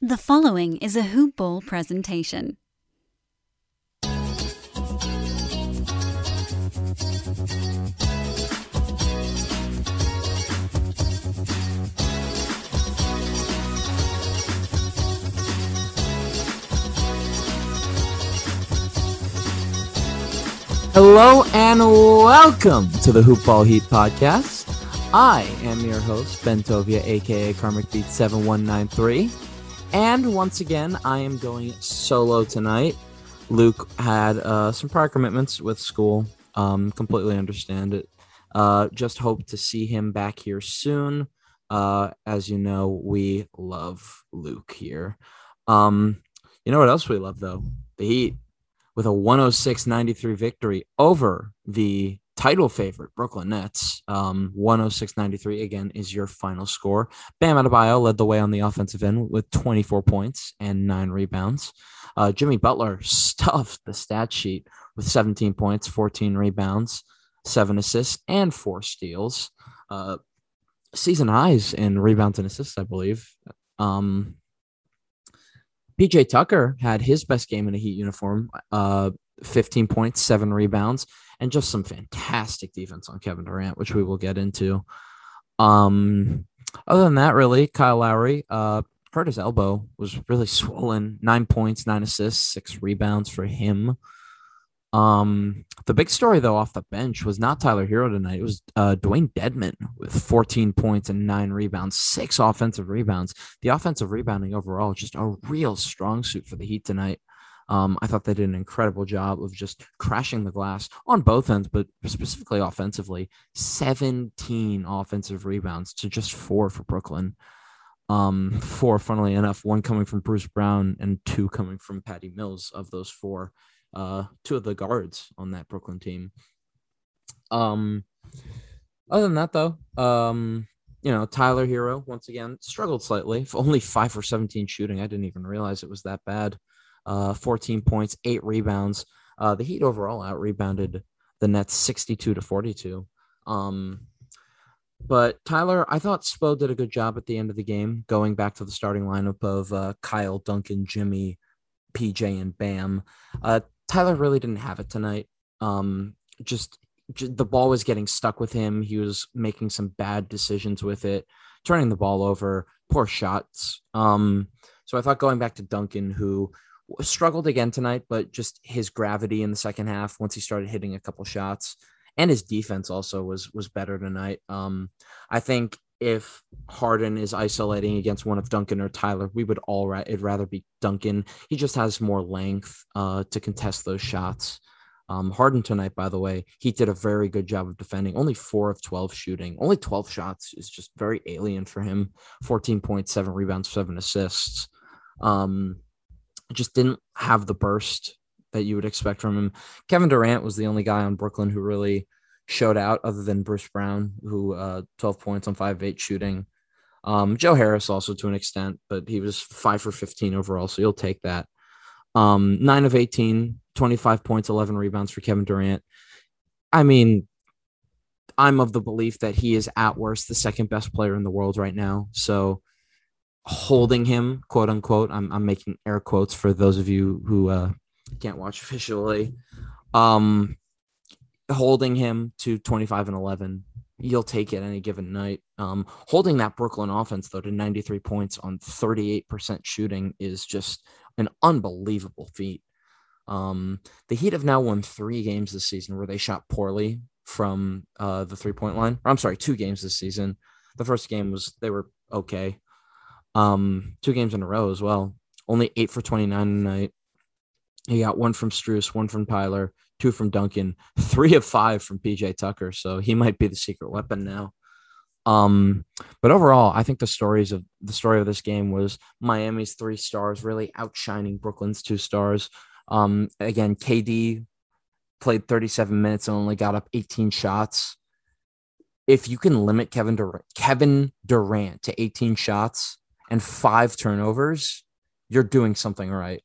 The following is a Hoop Ball presentation. Hello and welcome to the Hoop Ball Heat podcast. I am your host, Ben Tovia, aka Karmic Beat 7193. And once again, I am going solo tonight. Luke had uh, some prior commitments with school. Um, completely understand it. Uh, just hope to see him back here soon. Uh, as you know, we love Luke here. Um, you know what else we love though? The Heat with a 106-93 victory over the title favorite Brooklyn Nets. Um, 106-93 again is your final score. Bam Adebayo led the way on the offensive end with 24 points and nine rebounds. Uh, Jimmy Butler stuffed the stat sheet with 17 points, 14 rebounds, seven assists, and four steals. Uh, season highs in rebounds and assists, I believe. Um, PJ Tucker had his best game in a Heat uniform, uh, 15 points, seven rebounds, and just some fantastic defense on Kevin Durant, which we will get into. Um, other than that, really, Kyle Lowry, uh, hurt his elbow, was really swollen. Nine points, nine assists, six rebounds for him. Um, the big story though off the bench was not Tyler Herro tonight. It was uh, Dewayne Dedmon with 14 points and nine rebounds, six offensive rebounds. The offensive rebounding overall just a real strong suit for the Heat tonight. Um, I thought they did an incredible job of just crashing the glass on both ends, but specifically offensively. 17 offensive rebounds to just four for Brooklyn. Um, four, funnily enough, one coming from Bruce Brown and two coming from Patty Mills of those four uh, two of the guards on that Brooklyn team. Um, other than that, though, um, you know, Tyler Herro once again struggled slightly. Only five for 17 shooting. I didn't even realize it was that bad. Uh, 14 points, eight rebounds. Uh, the Heat overall out rebounded the Nets 62 to 42. Um, but Tyler, I thought Spo did a good job at the end of the game, going back to the starting lineup of uh, Kyle, Duncan, Jimmy, PJ, and Bam. Uh, Tyler really didn't have it tonight. Um, just, just the ball was getting stuck with him. He was making some bad decisions with it, turning the ball over, poor shots. Um, so I thought going back to Duncan, who struggled again tonight, but just his gravity in the second half once he started hitting a couple shots, and his defense also was was better tonight. Um, I think if Harden is isolating against one of Duncan or Tyler, we would all ra- it'd rather be Duncan. He just has more length uh, to contest those shots. Um, Harden tonight, by the way, he did a very good job of defending. Only four of 12 shooting, only 12 shots is just very alien for him. 14.7 rebounds, seven assists. Um, just didn't have the burst that you would expect from him. Kevin Durant was the only guy on Brooklyn who really showed out other than Bruce Brown, who uh, 12 points on 5 of 8 shooting. Um, Joe Harris also to an extent, but he was 5 for 15 overall, so you'll take that. Um, 9 of 18, 25 points, 11 rebounds for Kevin Durant. I mean, I'm of the belief that he is at worst the second best player in the world right now. So holding him, quote unquote, I'm, I'm making air quotes for those of you who uh, can't watch visually. Um, holding him to 25 and 11 you'll take it any given night. Um, holding that brooklyn offense though to 93 points on 38% shooting is just an unbelievable feat. Um, the heat have now won three games this season where they shot poorly from uh, the three point line. Or i'm sorry two games this season. The first game was they were okay um, two games in a row as well only eight for 29 tonight he got one from Strus, one from Tyler, two from Duncan, three of five from PJ Tucker. So he might be the secret weapon now. Um, but overall, I think the stories of the story of this game was Miami's three stars really outshining Brooklyn's two stars. Um, again, KD played 37 minutes and only got up 18 shots. If you can limit Kevin Durant, Kevin Durant to 18 shots and five turnovers, you're doing something right.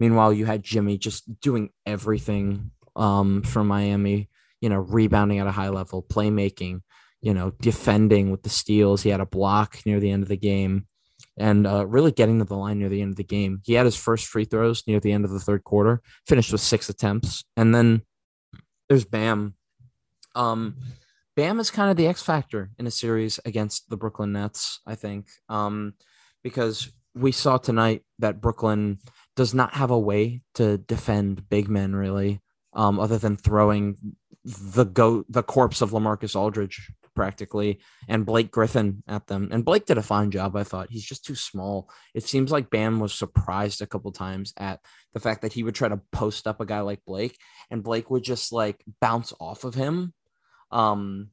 Meanwhile, you had Jimmy just doing everything um, for Miami, you know, rebounding at a high level, playmaking, you know, defending with the steals. He had a block near the end of the game. and uh, really getting to the line near the end of the game. He had his first free throws near the end of the third quarter, finished with six attempts, and then there's Bam. Um, Bam is kind of the X factor in a series against the Brooklyn Nets, I think, um, because we saw tonight that Brooklyn does not have a way to defend big men really, um, other than throwing the go the corpse of LaMarcus Aldridge practically and Blake Griffin at them. And Blake did a fine job, I thought. He's just too small. It seems like Bam was surprised a couple times at the fact that he would try to post up a guy like Blake and Blake would just like bounce off of him. Um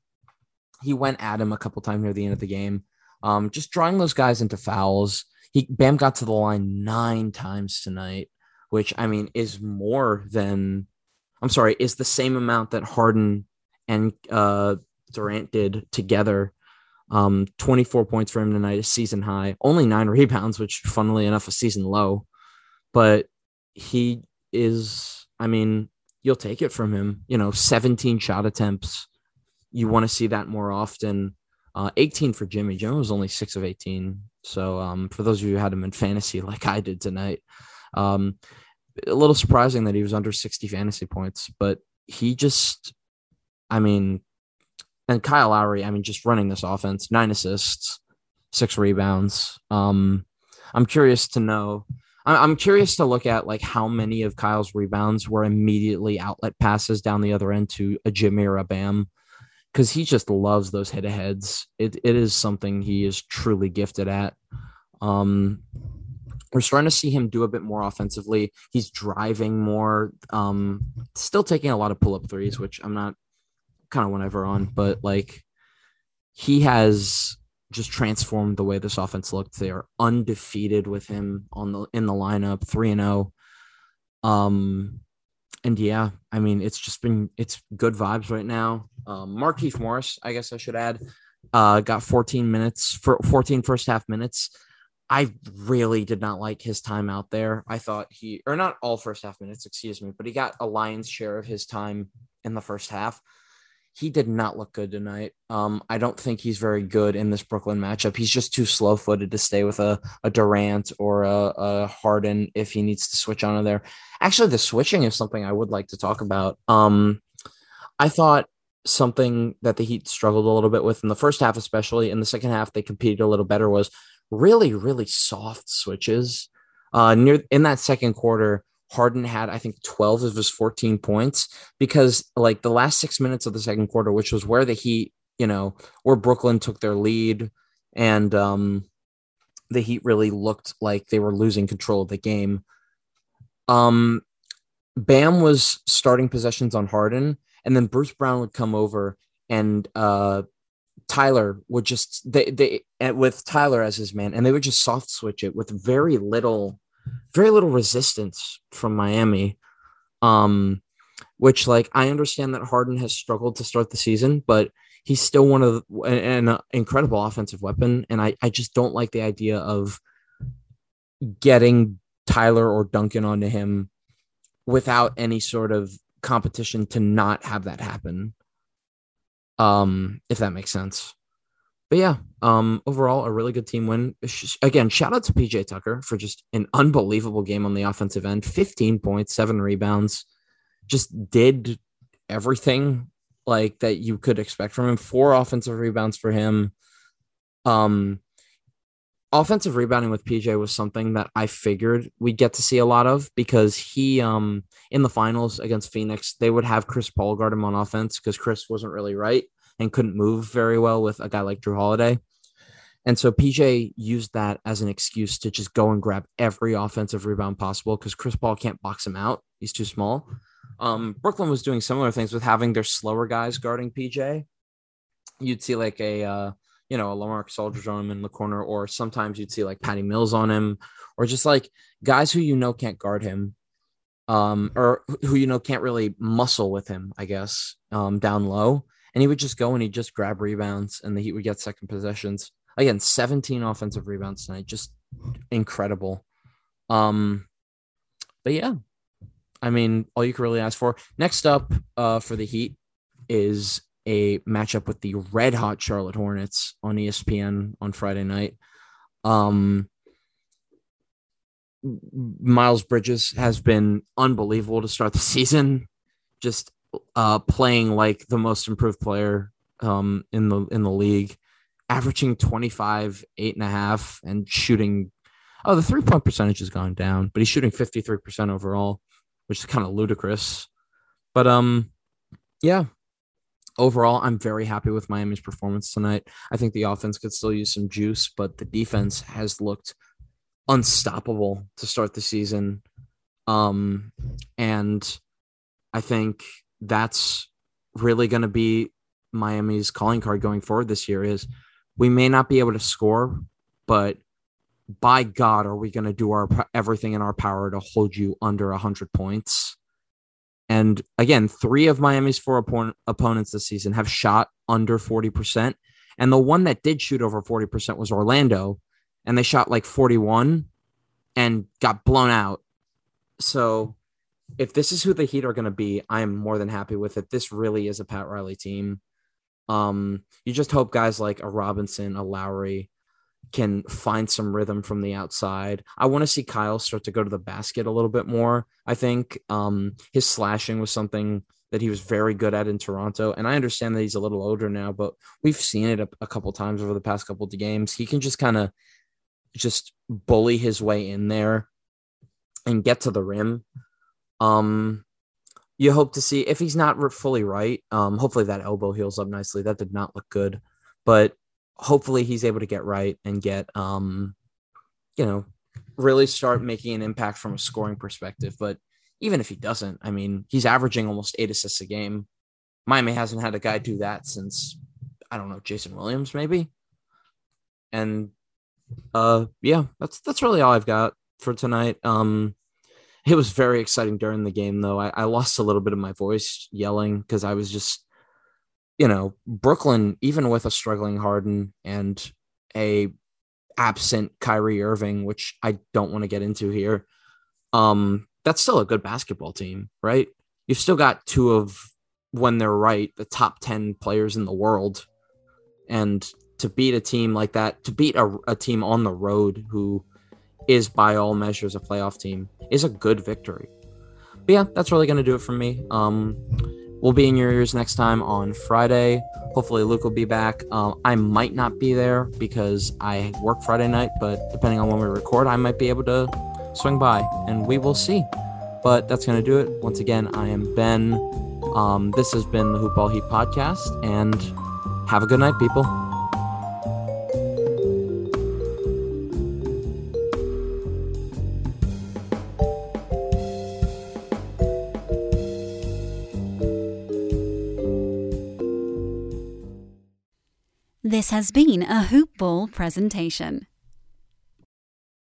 he went at him a couple times near the end of the game. Um just drawing those guys into fouls. He Bam got to the line 9 times tonight, which I mean is more than I'm sorry, is the same amount that Harden and uh, Durant did together. Um, 24 points for him tonight, a season high, only nine rebounds, which funnily enough, a season low. But he is, I mean, you'll take it from him. You know, 17 shot attempts. You want to see that more often. Uh, 18 for Jimmy. Jimmy was only six of 18. So um, for those of you who had him in fantasy, like I did tonight, um, a little surprising that he was under 60 fantasy points, but he just, I mean, and Kyle Lowry, I mean, just running this offense, nine assists, six rebounds. Um, I'm curious to know. I'm curious to look at like how many of Kyle's rebounds were immediately outlet passes down the other end to a Jimmy or a Bam, because he just loves those hit aheads. It it is something he is truly gifted at. Um, we're starting to see him do a bit more offensively. He's driving more, um, still taking a lot of pull up threes, which I'm not kind of whenever on, but like he has just transformed the way this offense looked. They are undefeated with him on the in the lineup, three and zero. Oh. Um, and yeah, I mean it's just been it's good vibes right now. Um, Markieff Morris, I guess I should add, uh, got 14 minutes for 14 first half minutes. I really did not like his time out there. I thought he, or not all first half minutes, excuse me, but he got a lion's share of his time in the first half. He did not look good tonight. Um, I don't think he's very good in this Brooklyn matchup. He's just too slow footed to stay with a, a Durant or a, a Harden if he needs to switch onto there. Actually, the switching is something I would like to talk about. Um, I thought something that the Heat struggled a little bit with in the first half, especially in the second half, they competed a little better was really, really soft switches. Uh, near in that second quarter, Harden had, I think, 12 of his 14 points because, like, the last six minutes of the second quarter, which was where the Heat, you know, where Brooklyn took their lead and um, the Heat really looked like they were losing control of the game. Um, Bam was starting possessions on Harden, and then Bruce Brown would come over and uh, Tyler would just they they with Tyler as his man, and they would just soft switch it with very little, very little resistance from Miami. Um, which like I understand that Harden has struggled to start the season, but he's still one of the, an, an incredible offensive weapon, and I I just don't like the idea of getting Tyler or Duncan onto him without any sort of competition to not have that happen um, if that makes sense. But yeah, um, overall, a really good team win. Again, shout out to PJ Tucker for just an unbelievable game on the offensive end 15 points, seven rebounds, just did everything like that you could expect from him. Four offensive rebounds for him. Um, offensive rebounding with PJ was something that I figured we'd get to see a lot of because he um in the finals against Phoenix, they would have Chris Paul guard him on offense because Chris wasn't really right and couldn't move very well with a guy like Jrue Holiday. And so PJ used that as an excuse to just go and grab every offensive rebound possible because Chris Paul can't box him out. He's too small. Um, Brooklyn was doing similar things with having their slower guys guarding PJ. You'd see like a uh, you know, a Lamarck Aldridge on him in the corner, or sometimes you'd see like Patty Mills on him, or just like guys who you know can't guard him, um, or who you know can't really muscle with him, I guess, um, down low. And he would just go and he'd just grab rebounds, and the Heat would get second possessions. Again, 17 offensive rebounds tonight, just incredible. Um, but yeah, I mean, all you can really ask for. Next up, uh, for the Heat is a matchup with the red hot Charlotte Hornets on ESPN on Friday night. Um, Miles Bridges has been unbelievable to start the season, just uh, playing like the most improved player um, in the in the league, averaging 25, eight and a half, and shooting. Oh, the three point percentage has gone down, but he's shooting 53% overall, which is kind of ludicrous. But um, yeah, overall, I'm very happy with Miami's performance tonight. I think the offense could still use some juice, but the defense has looked unstoppable to start the season. Um, and I think that's really going to be Miami's calling card going forward this year is we may not be able to score, but by God, are we going to do our everything in our power to hold you under 100 points? And again, three of Miami's four opponent, opponents this season have shot under 40%. And the one that did shoot over 40% was Orlando and they shot like 41 and got blown out. So if this is who the Heat are going to be, I am more than happy with it. This really is a Pat Riley team. Um, you just hope guys like a Robinson, a Lowry can find some rhythm from the outside. I want to see Kyle start to go to the basket a little bit more. I think um, his slashing was something that he was very good at in Toronto. And I understand that he's a little older now, but we've seen it a, a couple times over the past couple of games. He can just kind of just bully his way in there and get to the rim. Um, you hope to see if he's not fully right. Um, hopefully that elbow heals up nicely. That did not look good, but hopefully he's able to get right and get, um, you know, really start making an impact from a scoring perspective. But even if he doesn't, I mean, he's averaging almost eight assists a game. Miami hasn't had a guy do that since I don't know Jason Williams maybe, and uh yeah that's that's really all i've got for tonight um it was very exciting during the game though i, I lost a little bit of my voice yelling because i was just you know brooklyn even with a struggling harden and a absent Kyrie Irving, which I don't want to get into here. Um, that's still a good basketball team, right? You've still got two of when they're right, the top 10 players in the world. And to beat a team like that, to beat a, a team on the road who is by all measures a playoff team, is a good victory. But yeah, that's really going to do it for me. Um, we'll be in your ears next time on Friday. Hopefully, Luke will be back. Um, I might not be there because I work Friday night, but depending on when we record, I might be able to swing by, and we will see. But that's going to do it. Once again, I am Ben. Um, this has been the Hoop Ball Heat podcast, and have a good night, people. Has been a Hoop Ball presentation.